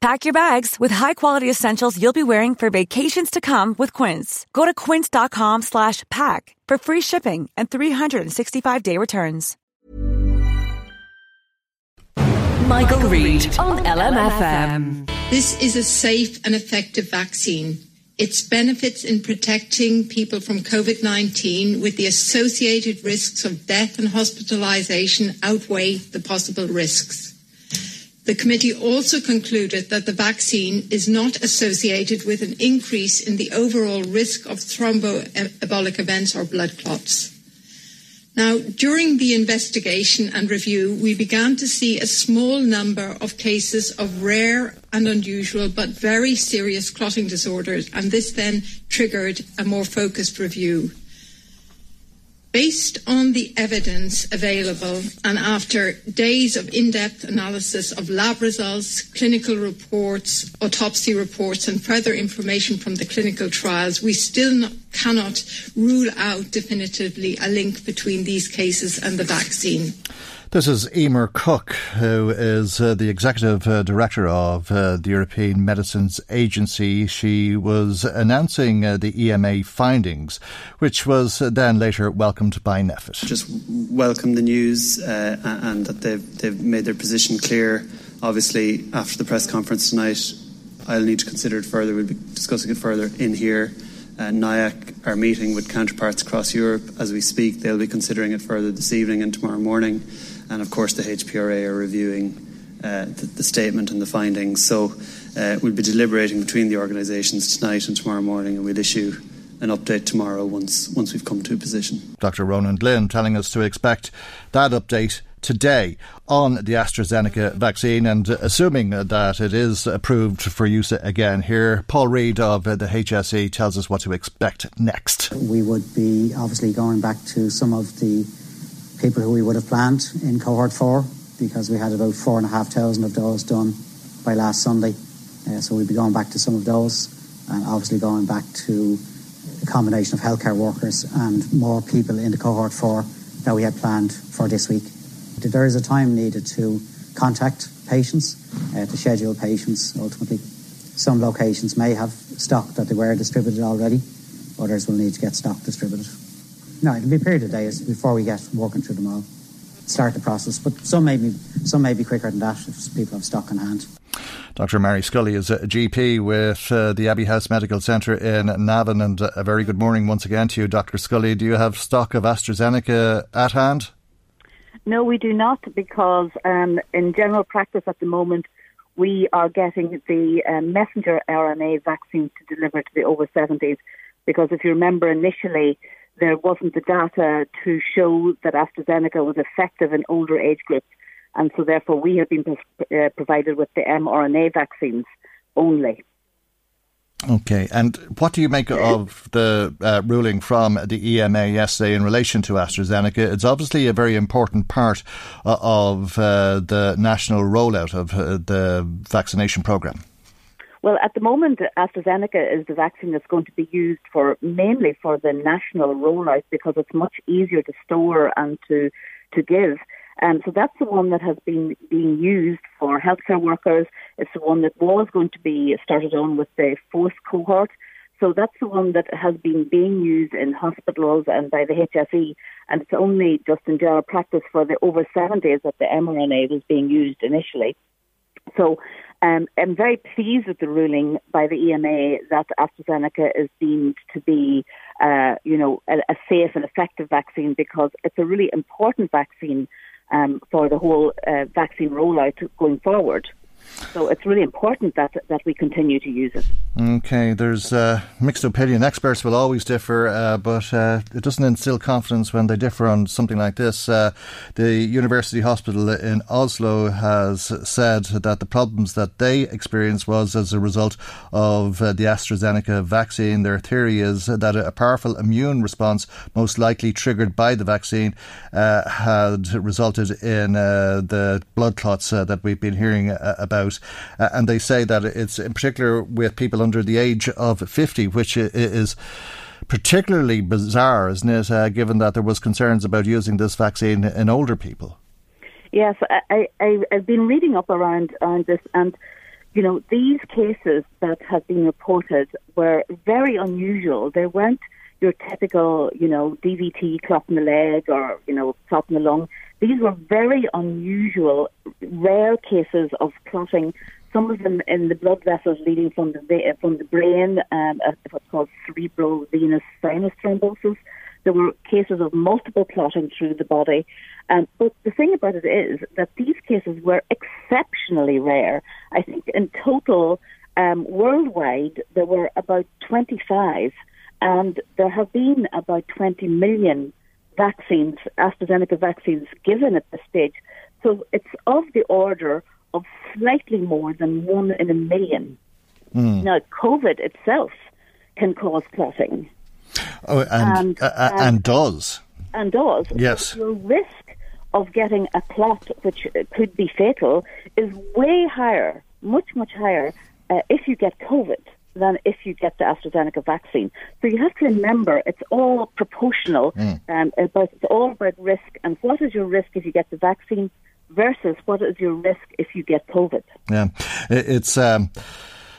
Pack your bags with high-quality essentials you'll be wearing for vacations to come with Quince. Go to quince.com slash pack for free shipping and 365-day returns. Michael, Reade on LMFM. This is a safe and effective vaccine. Its benefits in protecting people from COVID 19 with the associated risks of death and hospitalization outweigh the possible risks. The committee also concluded that the vaccine is not associated with an increase in the overall risk of thromboembolic events or blood clots. Now, during the investigation and review, we began to see a small number of cases of rare and unusual but very serious clotting disorders, and this then triggered a more focused review. Based on the evidence available and after days of in-depth analysis of lab results, clinical reports, autopsy reports and further information from the clinical trials, we still not, cannot rule out definitively a link between these cases and the vaccine. This is Emer Cooke, who is uh, the executive uh, director of uh, the European Medicines Agency. She was announcing uh, the EMA findings, which was uh, then later welcomed by NPHET. Just welcome the news uh, and that they've, they've made their position clear. Obviously, after the press conference tonight, I'll need to consider it further. We'll be discussing it further in here. Uh, NIAC are meeting with counterparts across Europe as we speak. They'll be considering it further this evening and tomorrow morning and of course the HPRA are reviewing uh, the, the, statement and the findings. So uh, we'll be deliberating between the organisations tonight and tomorrow morning, and we'll issue an update tomorrow once once we've come to a position. Dr. Ronan Glynn telling us to expect that update today on the AstraZeneca vaccine and assuming that it is approved for use again here, Paul Reid of the HSE tells us what to expect next. We would be obviously going back to some of the people who we would have planned in cohort four because we had about four and a half thousand of those done by last Sunday. Uh, so we'll be going back to some of those and obviously going back to a combination of healthcare workers and more people in the cohort four that we had planned for this week. There is a time needed to contact patients, uh, to schedule patients ultimately. Some locations may have stock that they were distributed already, others will need to get stock distributed. No, it'll be a period of days before we get working through them all. Start the process, but some may be some may be quicker than that if people have stock in hand. Dr. Mary Scully is a GP with uh, the Abbey House Medical Centre in Navan, and a very good morning once again to you, Dr. Scully. Do you have stock of AstraZeneca at hand? No, we do not, because um, in general practice at the moment, we are getting the um, messenger RNA vaccine to deliver to the over 70s. Because if you remember initially, there wasn't the data to show that AstraZeneca was effective in older age groups. And so, therefore, we have been uh, provided with the mRNA vaccines only. Okay, and what do you make of the uh, ruling from the EMA yesterday in relation to AstraZeneca? It's obviously a very important part uh, of uh, the national rollout of uh, the vaccination programme. Well, at the moment, AstraZeneca is the vaccine that's going to be used for mainly for the national rollout because it's much easier to store and to to give. Um, so that's the one that has been being used for healthcare workers. It's the one that was going to be started on with the fourth cohort. So that's the one that has been being used in hospitals and by the HSE. And it's only just in general practice for the over 70s that the mRNA was being used initially. So um, I'm very pleased with the ruling by the EMA that AstraZeneca is deemed to be uh, you know, a, a, safe and effective vaccine because it's a really important vaccine um, for the whole uh, vaccine rollout going forward. So it's really important that that we continue to use it. Okay, there's uh, mixed opinion. Experts will always differ, uh, but uh, it doesn't instill confidence when they differ on something like this. Uh, the University Hospital in Oslo has said that the problems that they experienced was as a result of uh, the AstraZeneca vaccine. Their theory is that a powerful immune response, most likely triggered by the vaccine, uh, had resulted in the blood clots that we've been hearing about out. Uh, and they say that it's in particular with people under the age of 50, which is particularly bizarre, isn't it, uh, given that there was concerns about using this vaccine in older people? Yes, I, I, I've been reading up around, around this, and you know, these cases that have been reported were very unusual. They weren't your typical, you know, DVT clot in the leg or, you know, clot in the lung. These were very unusual, rare cases of clotting. Some of them in the blood vessels leading from the from the brain, um, what's called cerebral venous sinus thrombosis. There were cases of multiple clotting through the body. Um, but the thing about it is that these cases were exceptionally rare. I think in total, um, worldwide, there were about 25, and there have been about 20 million vaccines, AstraZeneca vaccines, given at this stage. So it's of the order of slightly more than one in a million. Mm. Now, COVID itself can cause clotting. Oh, and, and, uh, uh, and does. And does. Yes. The risk of getting a clot which could be fatal is way higher, much, much higher, uh, if you get COVID than if you get the AstraZeneca vaccine. So you have to remember it's all proportional. Mm. Um, about, it's all about risk and what is your risk if you get the vaccine versus what is your risk if you get COVID. Yeah, it's. Um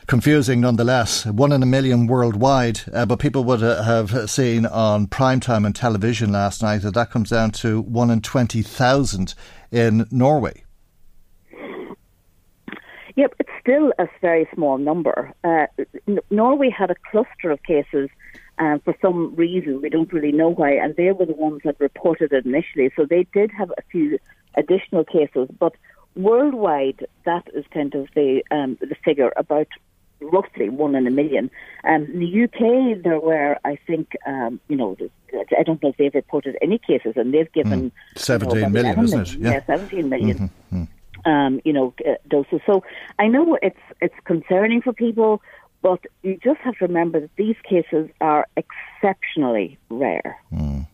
confusing nonetheless. One in a million worldwide, uh, but people would uh, have seen on primetime and television last night that that comes down to one in 20,000 in Norway. Yep, it's still a very small number. Uh, Norway had a cluster of cases uh, for some reason. We don't really know why, and they were the ones that reported it initially. So they did have a few additional cases, but worldwide, that is kind of the um, the figure about roughly one in a million. Um, in the UK, there were, I think, um, you know, I don't know if they've reported any cases, and they've given mm, seventeen you know, million, isn't it? Yeah, yeah seventeen million. Mm-hmm. Mm um, you know, uh, doses. So I know it's it's concerning for people, but you just have to remember that these cases are exceptionally rare. Mm.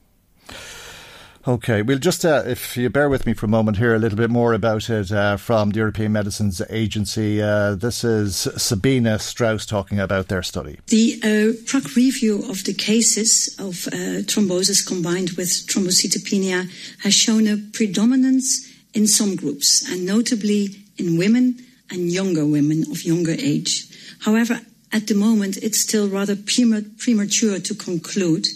Okay, we'll just, uh, if you bear with me for a moment, hear a little bit more about it uh, from the European Medicines Agency. Uh, this is Sabine Straus talking about their study. The uh, PRAC review of the cases of uh, thrombosis combined with thrombocytopenia has shown a predominance in some groups, and notably in women and younger women of younger age. However, at the moment, it's still rather premature to conclude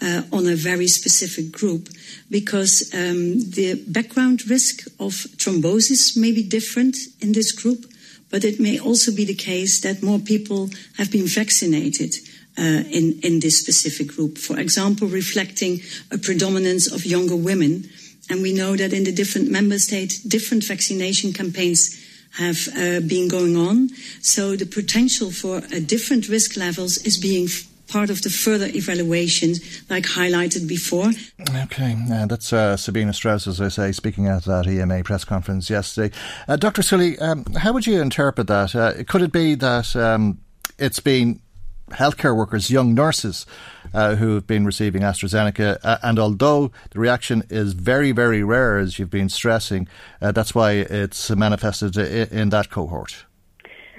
uh, on a very specific group because um, the background risk of thrombosis may be different in this group, but it may also be the case that more people have been vaccinated. Uh, in, in this specific group, for example, reflecting a predominance of younger women and we know that in the different member states, different vaccination campaigns have uh, been going on. So the potential for uh, different risk levels is being part of the further evaluation, like highlighted before. Okay, uh, that's uh, Sabine Straus, as I say, speaking at that EMA press conference yesterday. Uh, Dr. Scully, um, how would you interpret that? Uh, could it be that um, it's been healthcare workers, young nurses uh, who have been receiving AstraZeneca. Uh, and although the reaction is very, very rare, as you've been stressing, uh, that's why it's manifested in, in that cohort.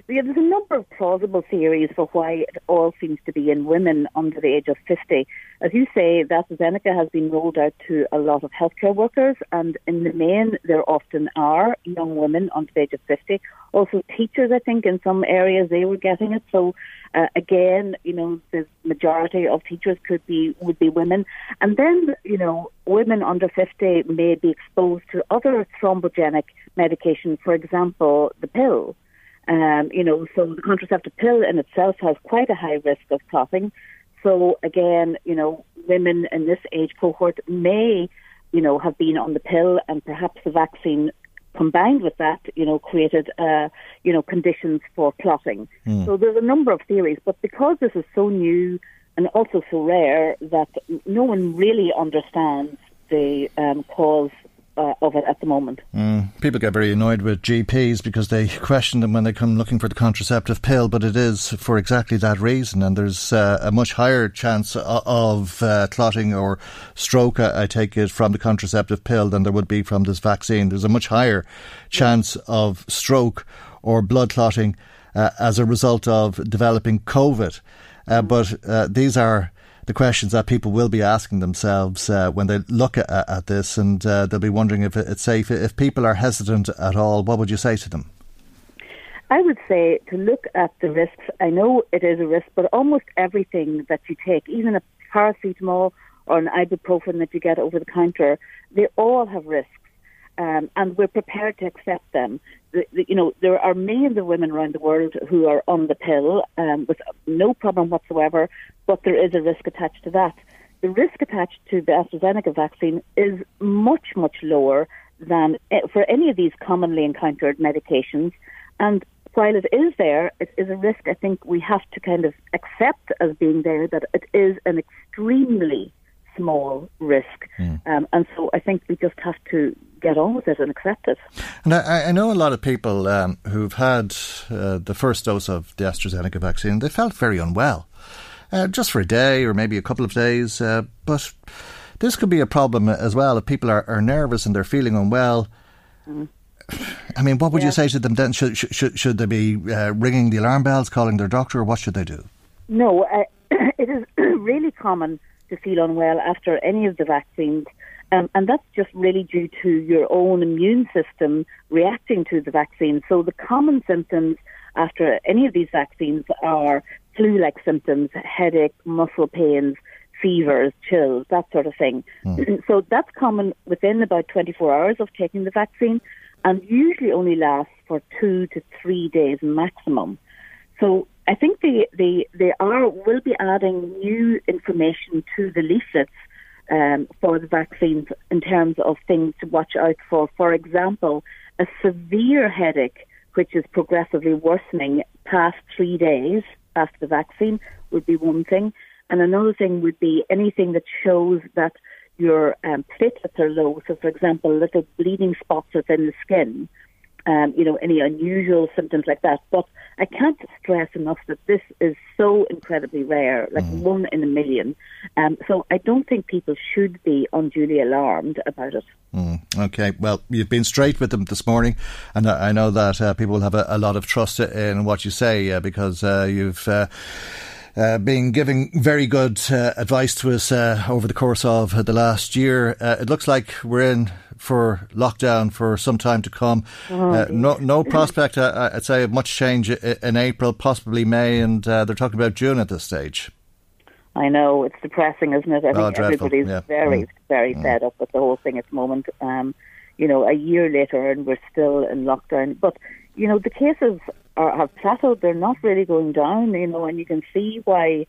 There's a number of plausible theories for why it all seems to be in women under the age of 50. As you say, AstraZeneca has been rolled out to a lot of healthcare workers, and in the main, there often are young women under the age of 50. Also, teachers, I think, in some areas they were getting it. So, uh, again, you know, the majority of teachers could be would be women, and then you know, women under 50 may be exposed to other thrombogenic medication, for example, the pill. Um, you know, so the contraceptive pill in itself has quite a high risk of clotting. So again, you know, women in this age cohort may, you know, have been on the pill and perhaps the vaccine combined with that, you know, created, uh, you know, conditions for clotting. Mm. So there's a number of theories, but because this is so new and also so rare that no one really understands the um, cause uh, of it at the moment. Mm. People get very annoyed with GPs because they question them when they come looking for the contraceptive pill, but it is for exactly that reason. And there's uh, a much higher chance of uh, clotting or stroke, I take it, from the contraceptive pill than there would be from this vaccine. There's a much higher chance of stroke or blood clotting uh, as a result of developing COVID. Uh, but uh, these are the questions that people will be asking themselves uh, when they look at, at this, and uh, they'll be wondering if it's safe. If people are hesitant at all, what would you say to them? I would say to look at the risks. I know it is a risk, but almost everything that you take, even a paracetamol or an ibuprofen that you get over the counter, they all have risks. Um, and we're prepared to accept them the, the, you know, there are millions of women around the world who are on the pill um, with no problem whatsoever, but there is a risk attached to that. The risk attached to the AstraZeneca vaccine is much, much lower than eh, for any of these commonly encountered medications. And while it is there, it is a risk I think we have to kind of accept as being there that it is an extremely small risk. Mm. Um, and so I think we just have to get on with it and accept it. And I, I know a lot of people um, who've had uh, the first dose of the AstraZeneca vaccine, they felt very unwell, uh, just for a day or maybe a couple of days. Uh, but this could be a problem as well if people are, are nervous and they're feeling unwell. Mm. I mean, what would yeah. you say to them then? Should, should, should they be uh, ringing the alarm bells, calling their doctor, or what should they do? No, uh, it is really common to feel unwell after any of the vaccines. Um, and that's just really due to your own immune system reacting to the vaccine. So the common symptoms after any of these vaccines are flu-like symptoms, headache, muscle pains, fevers, chills, that sort of thing. Mm. So that's common within about 24 hours of taking the vaccine and usually only lasts for two to three days maximum. So I think they, they, they are will be adding new information to the leaflets um, for the vaccines in terms of things to watch out for. For example, a severe headache, which is progressively worsening past three days after the vaccine, would be one thing. And another thing would be anything that shows that your um, platelets are low. So, for example, little bleeding spots within the skin um, you know, any unusual symptoms like that. But I can't stress enough that this is so incredibly rare, like mm. one in a million. Um, so I don't think people should be unduly alarmed about it. Mm. Okay, well, you've been straight with them this morning, and I know that uh, people will have a, a, lot of trust in what you say uh, because uh, you've. Uh, uh, been giving very good uh, advice to us uh, over the course of the last year. Uh, it looks like we're in for lockdown for some time to come. Oh, uh, no, no prospect, uh, I'd say, of much change in April, possibly May, and they're talking about June at this stage. I know it's depressing, isn't it? I oh, think dreadful. everybody's yeah. very, mm. very mm. fed up with the whole thing at the moment. Um, you know, a year later, and we're still in lockdown. But you know, the cases are, have plateaued. They're not really going down, you know, and you can see why,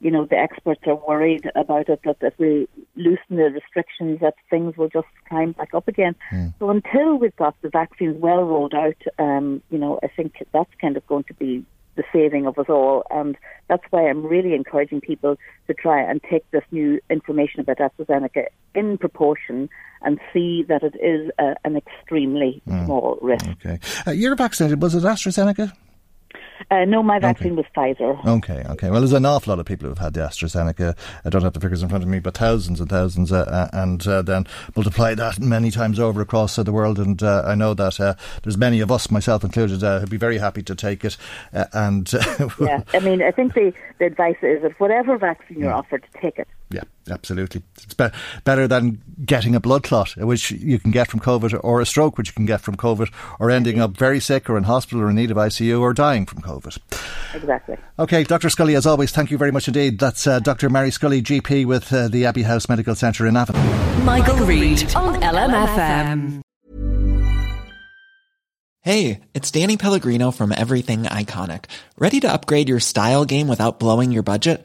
you know, the experts are worried about it, that if we loosen the restrictions, that things will just climb back up again. Mm. So until we've got the vaccines well rolled out, um, you know, I think that's kind of going to be the saving of us all. And that's why I'm really encouraging people to try and take this new information about AstraZeneca in proportion and see that it is a, an extremely mm. small risk. Okay. Uh, you're vaccinated. Was it AstraZeneca? Uh, no, my vaccine okay. was Pfizer. Okay, okay. Well, there's an awful lot of people who've had the AstraZeneca. I don't have the figures in front of me, but thousands and thousands, uh, uh and uh, then multiply that many times over across the world. And uh, I know that uh, there's many of us, myself included, who'd be very happy to take it. and yeah, I mean, I think the, the advice is that whatever vaccine you're yeah. offered, take it. Yeah, absolutely. It's be- better than getting a blood clot, which you can get from COVID, or a stroke, which you can get from COVID, or ending up very sick or in hospital or in need of ICU or dying from COVID. Exactly. Okay, Dr. Scully, as always, thank you very much indeed. That's uh, Dr. Mary Scully, GP with uh, the Abbey House Medical Centre in Navan. Michael, Michael Reade on LMFM. Hey, it's Danny Pellegrino from Everything Iconic. Ready to upgrade your style game without blowing your budget?